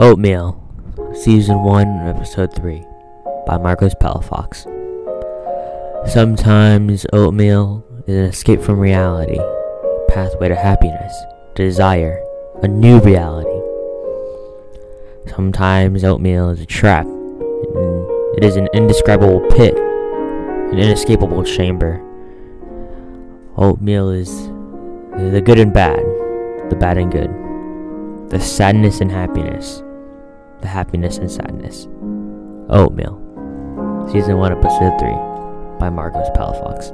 Oatmeal, Season 1, Episode 3, by Marcos Palafox. Sometimes oatmeal is an escape from reality, pathway to happiness, desire, a new reality. Sometimes oatmeal is a trap, it is an indescribable pit, an inescapable chamber. Oatmeal is the good and bad, the bad and good, the sadness and happiness the Happiness and Sadness. Oatmeal. Season 1, Episode 3 by Marcos Palafox.